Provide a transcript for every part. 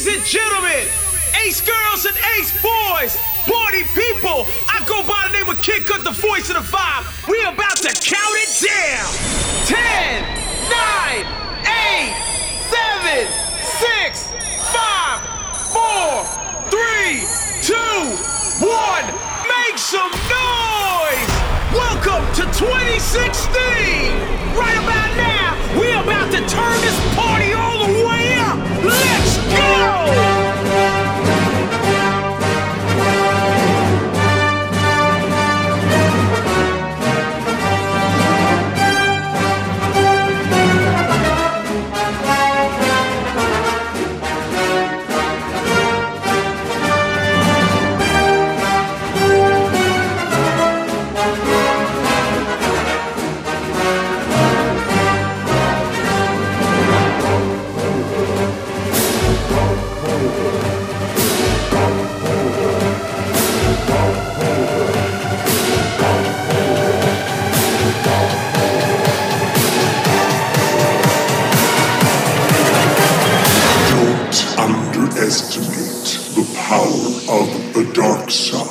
Ladies and gentlemen, ace girls and ace boys, party people, I go by the name of Kid Cut, the voice of the vibe. We about to count it down. 10, 9, 8, 7, 6, 5, 4, 3, 2, 1. Make some noise! Welcome to 2016! Right about now, we about to turn this party all the way up! Let's Brasil! Dark side.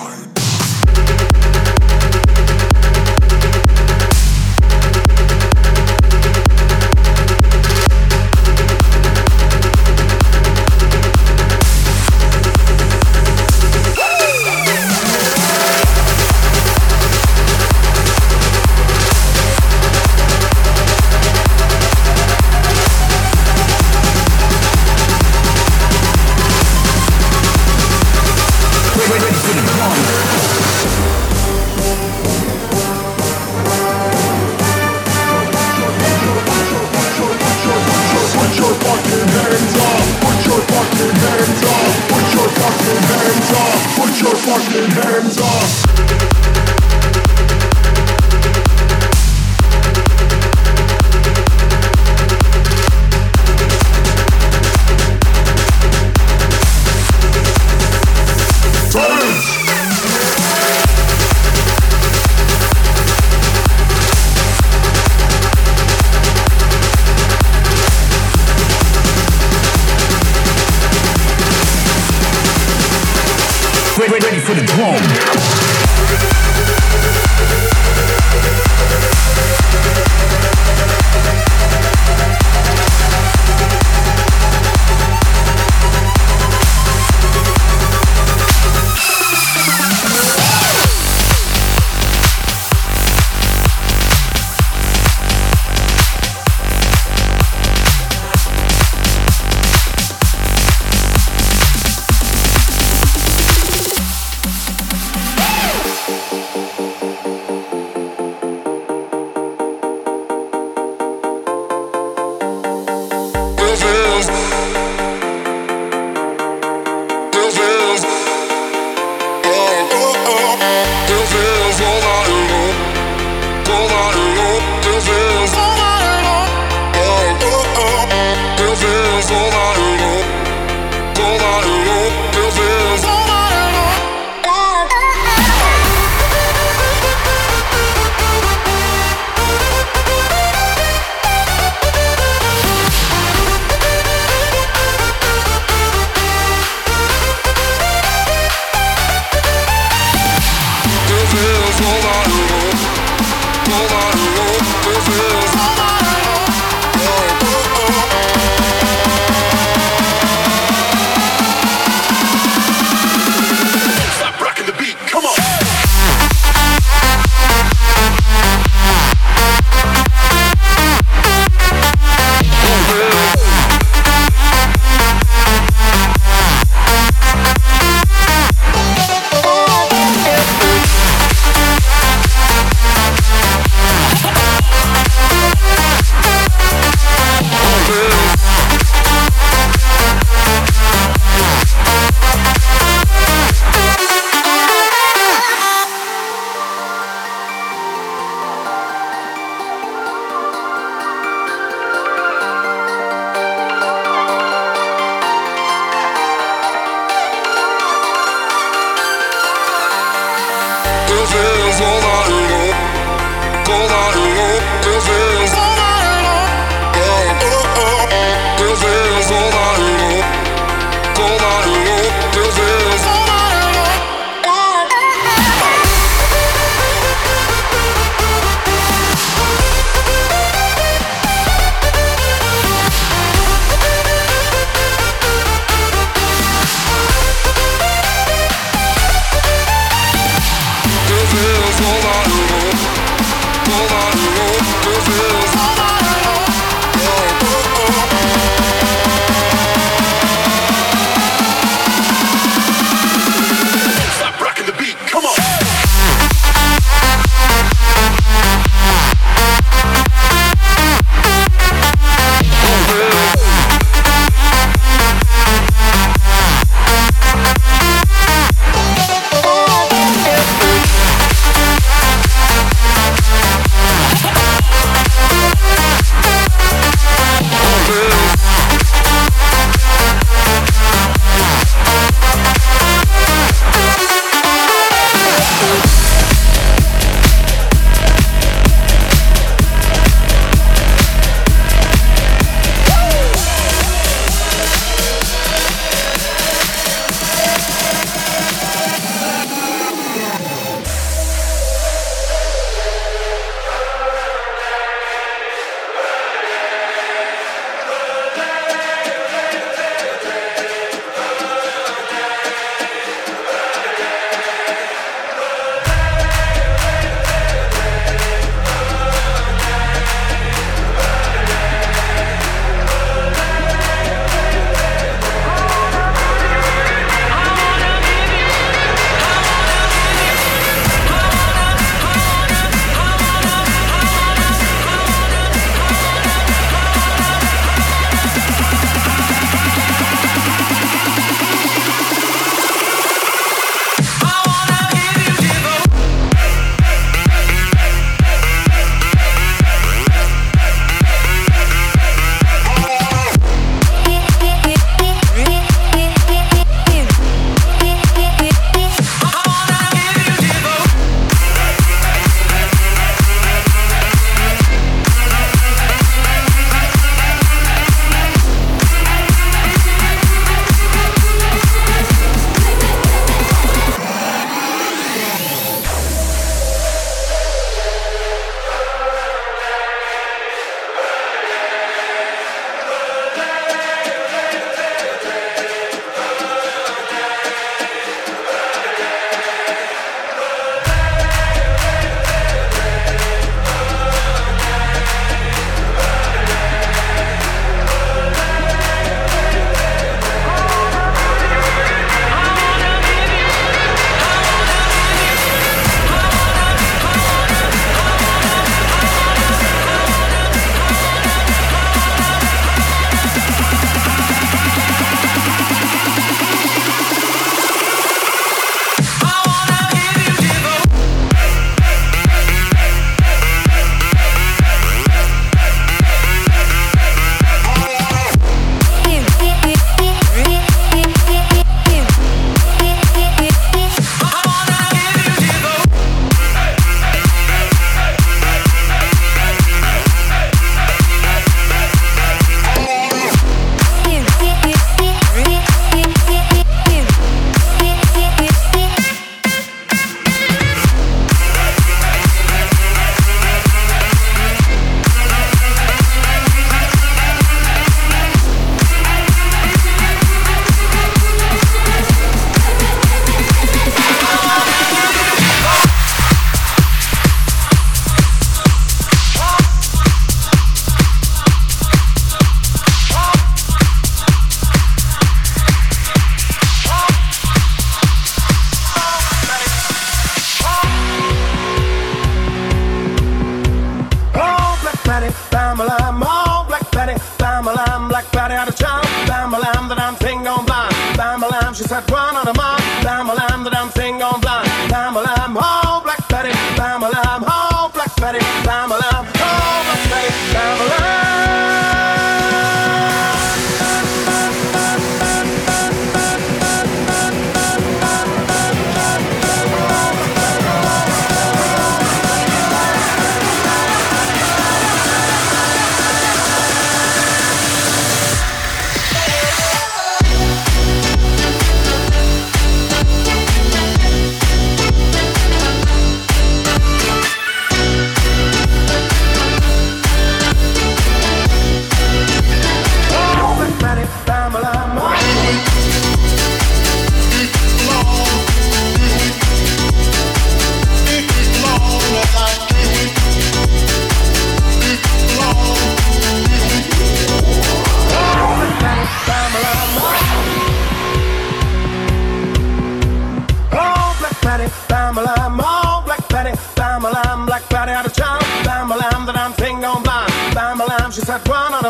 bam a lam, oh, black patty, bam a lam, black patty out of town, bam a lam, that I'm thing on blind, bam a lam, she said one on a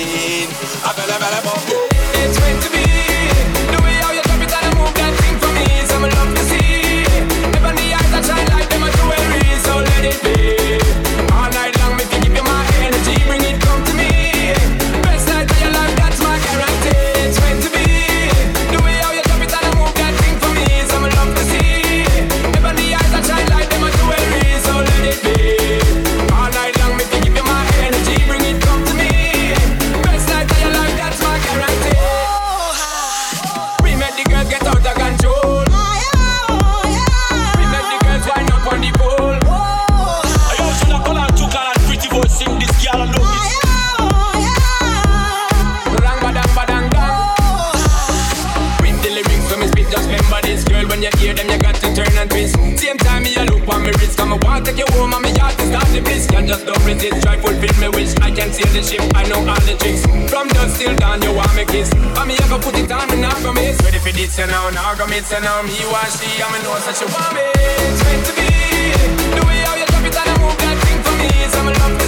in. It's meant to be. Me this try fulfill me wish I can see the ship, I know all the tricks. From dusk till dawn, you want me kiss. I me, I go put it on, me not go miss Ready for this, you know, now go miss, you know. Me, you she, I'm a know that she want me It's meant to be. The way how you drop it and I move that thing for me So I'm in love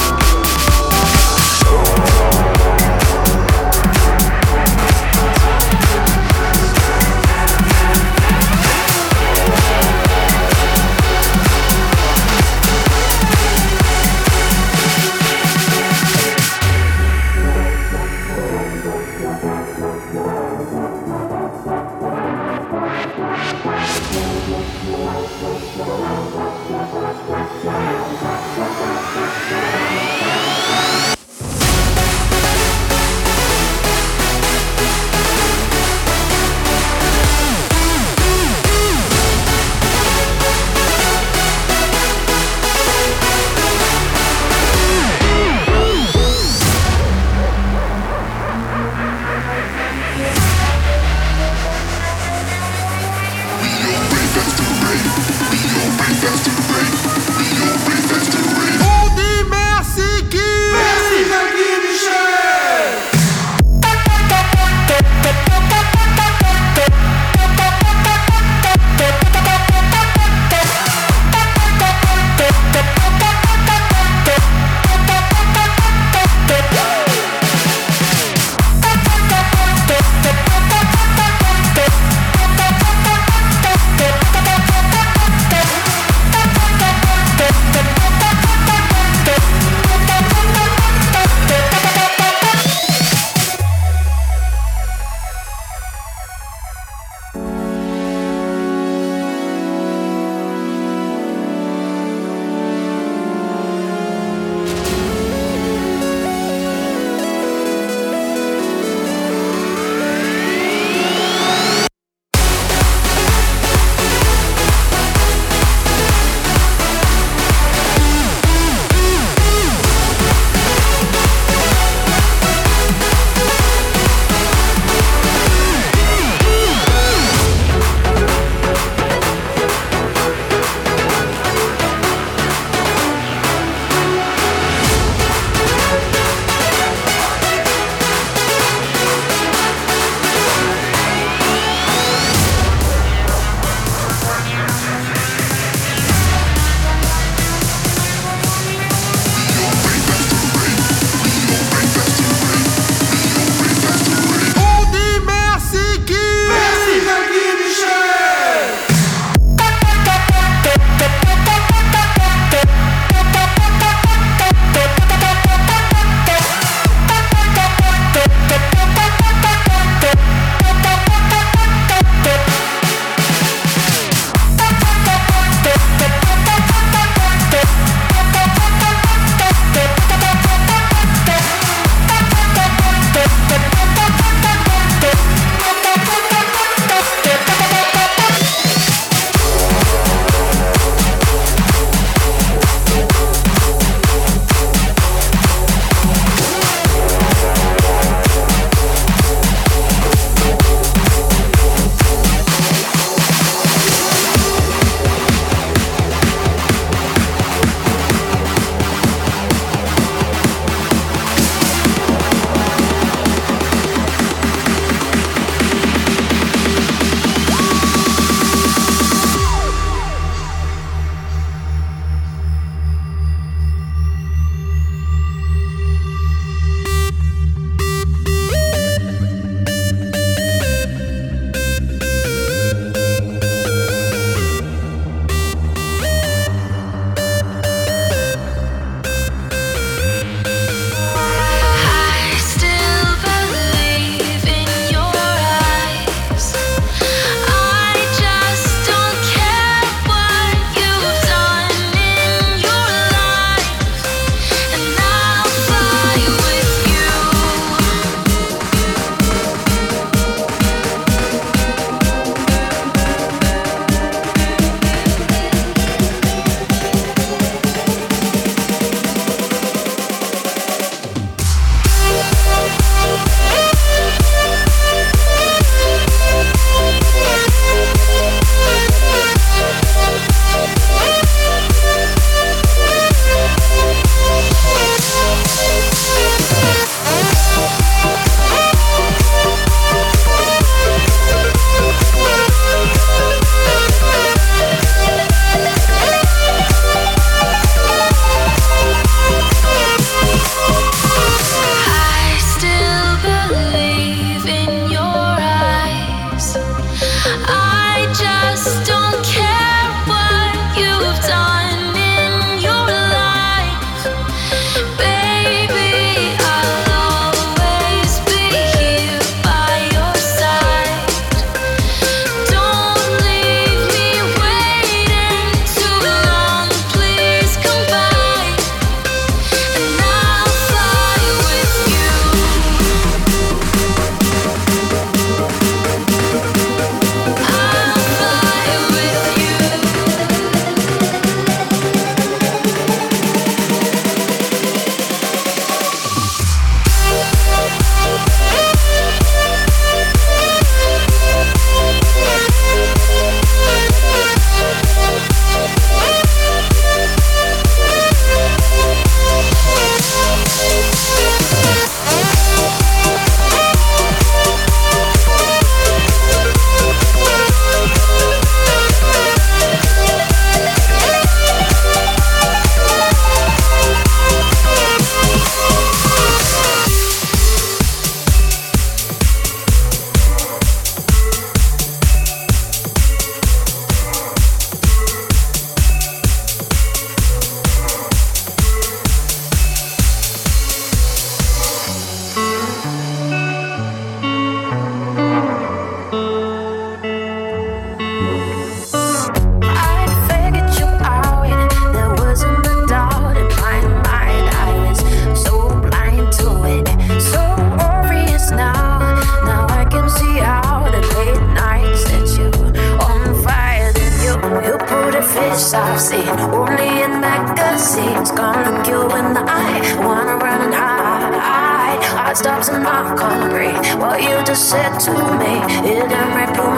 doctor said to me in every blue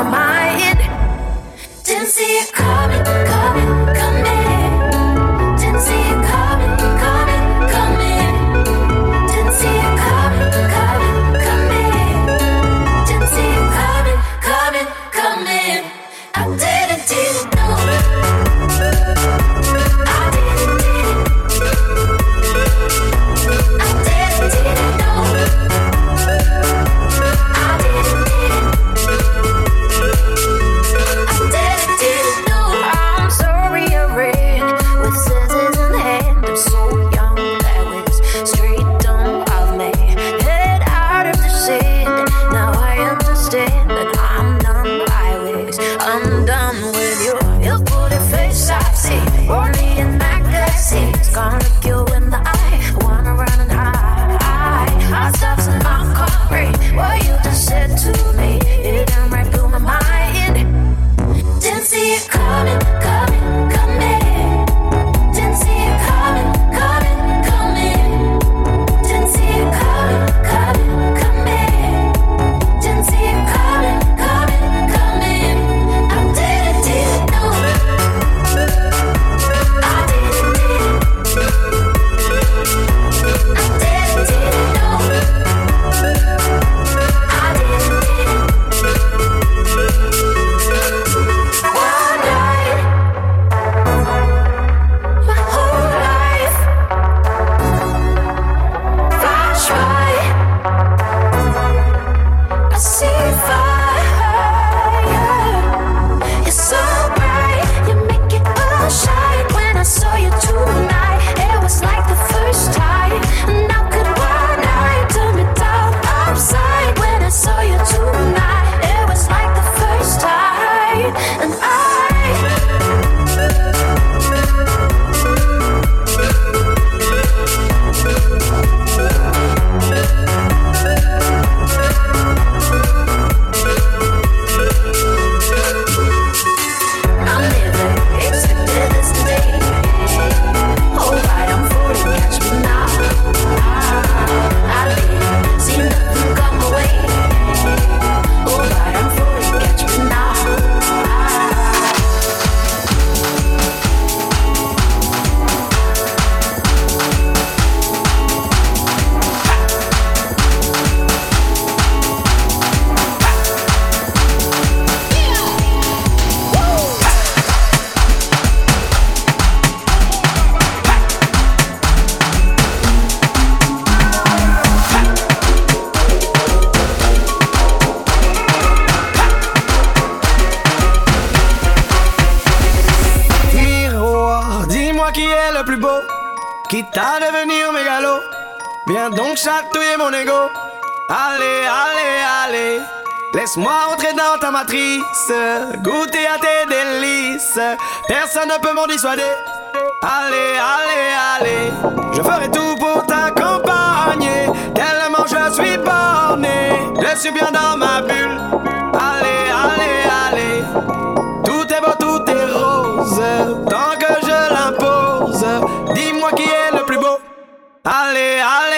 quitte à devenir mégalo. Viens donc chatouiller mon ego. Allez, allez, allez. Laisse-moi entrer dans ta matrice, goûter à tes délices. Personne ne peut m'en dissuader. Allez, allez, allez. Je ferai tout pour t'accompagner. Tellement je suis borné. Je suis bien dans ma bulle. Ale, ale.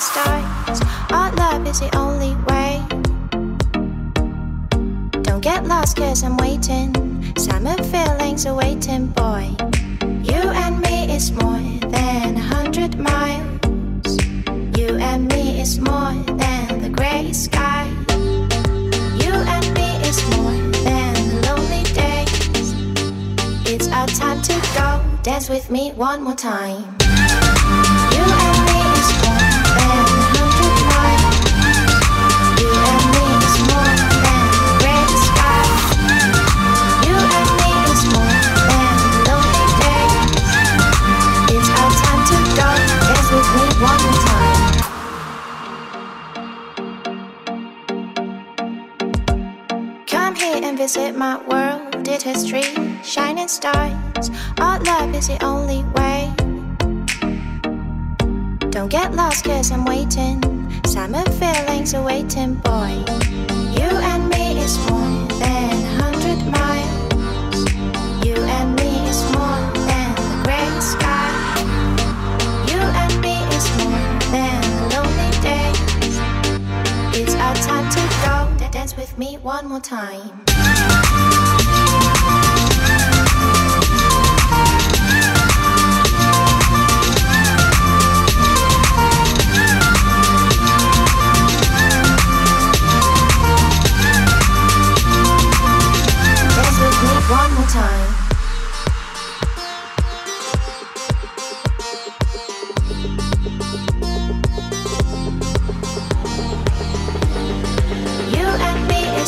and. Our love is the only way. Don't get lost, cause I'm waiting. Summer feelings are waiting, boy. You and me is more than a hundred miles. You and me is more than the gray sky. You and me is more than the lonely days. It's our time to go. Dance with me one more time. is it my world? Did history shining stars? Our love is the only way. Don't get lost, cause I'm waiting. Summer feelings are waiting, boy. You and me is more than a hundred miles. You and me is more than the great sky. You and me is more than lonely days. It's our time to go. Dance with me one more time.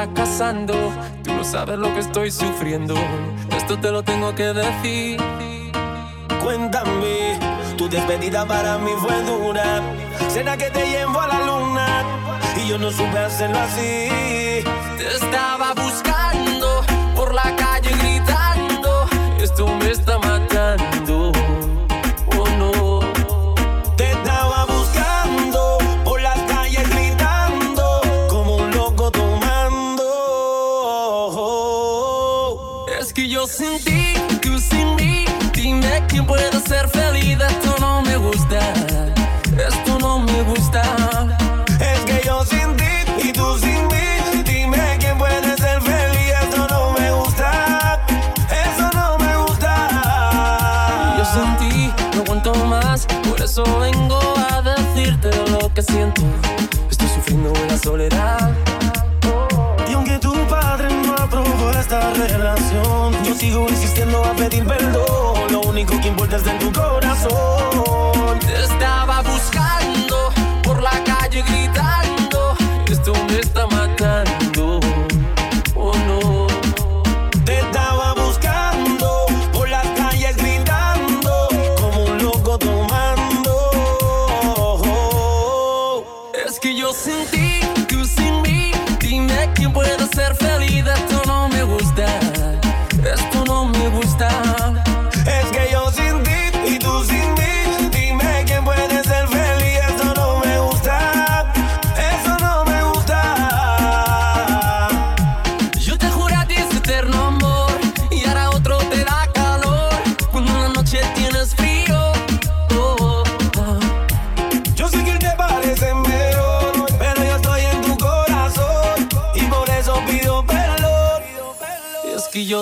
está casando. Tú no sabes lo que estoy sufriendo. Esto te lo tengo que decir. Cuéntame, tu despedida para mí fue dura. Será que te llevo a la luna y yo no supe hacerlo así. Te estaba buscando por la calle gritando. Esto me está matando vengo a decirte lo que siento. Estoy sufriendo en la soledad. Y aunque tu padre no aprobó esta relación, yo sigo insistiendo a pedir perdón. Lo único que importa es de tu corazón. Te estaba buscando por la calle gritando.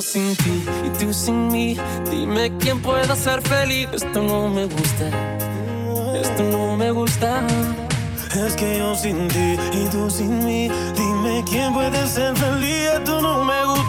sin ti y tú sin mí. Dime quién pueda ser feliz. Esto no me gusta, esto no me gusta. Es que yo sin ti y tú sin mí. Dime quién puede ser feliz. Esto no me gusta.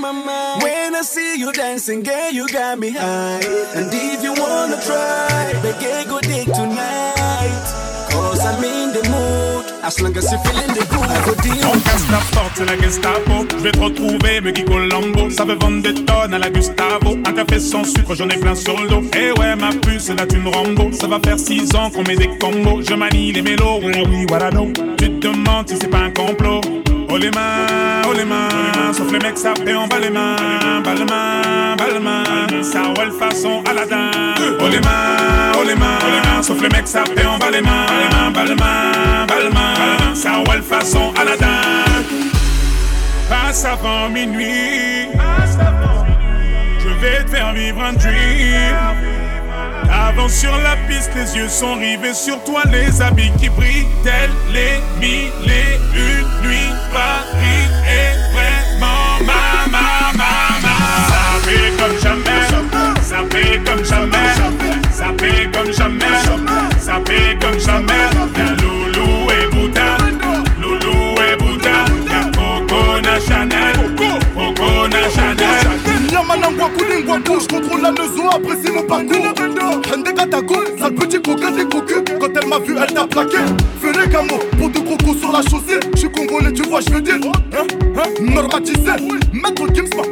Mind. When I see you dancing, girl, you got me high. And if you wanna try, make go dig tonight. Cause I'm in the mood. As long as you feeling the groove, I go deal. On casse la porte, c'est la Gestapo. Je vais te retrouver, me Colombo. Ça veut vendre des tonnes à la Gustavo. Un café sans sucre, j'en ai plein sur le dos. Eh ouais, ma puce, c'est la thune Rambo. Ça va faire 6 ans qu'on met des combos. Je manie les mélos, oui, oui, voilà donc. Tu te demandes si c'est pas un complot. Oh les mains, oh sauf les mecs fait en bas les mains, bas les ça roule façon Aladdin. Oh les mains, oh les sauf les mecs fait en bas les mains, bas les mains, bas les mains, ça roule façon Aladdin. Passe avant minuit, je vais te faire vivre un dream. Avance sur la piste, les yeux sont rivés sur toi, les habits qui brillent, tels les mille et une nuits. Paris est vraiment ma, ma, ma, ma. Ça fait comme jamais, ça fait comme jamais, ça fait comme jamais, ça fait comme jamais. Contrôle la maison, apprécie mon parcours. Hende Katako, sale petit coquin des cocus. Quand elle m'a vu, elle t'a plaqué. Fais les camos, pour deux crocos sur la chaussée. Je suis congolais, tu vois, je veux dire. Hein, hein, normatisé, maître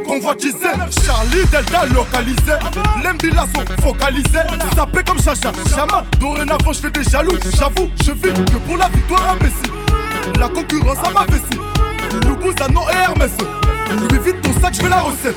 convoitisé. Charlie Delta localisé. L'embila sont focalisés. Sapé comme Chacha, Chama. Dorénavant, je fais des jaloux. J'avoue, je vis que pour la victoire imbécile. La concurrence à ma vessie. Loubouzanon et Hermès. Lui vite ton sac, je fais la recette.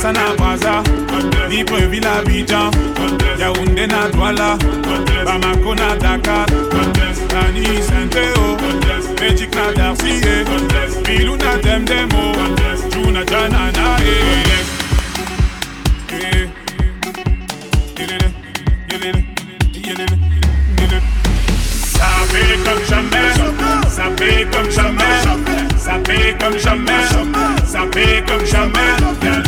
Kinshasa na Brazza, Libreville Abidjan, Yaoundé na Douala, Bamako na Dakar, Tani Saint-Théo, Magic na Darcy, Bilou na Demdemo, Juna Jana na. Ça fait comme jamais, ça fait comme jamais, ça fait comme jamais, ça fait comme jamais.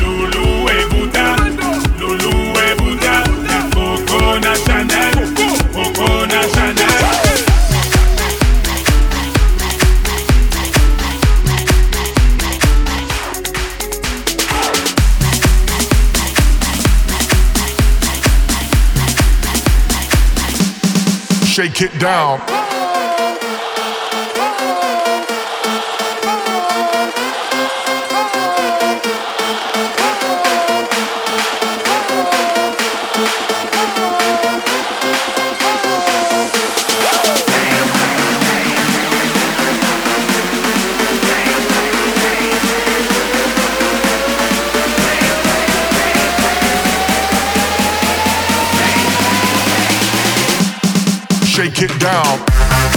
Get down. get down.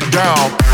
get down.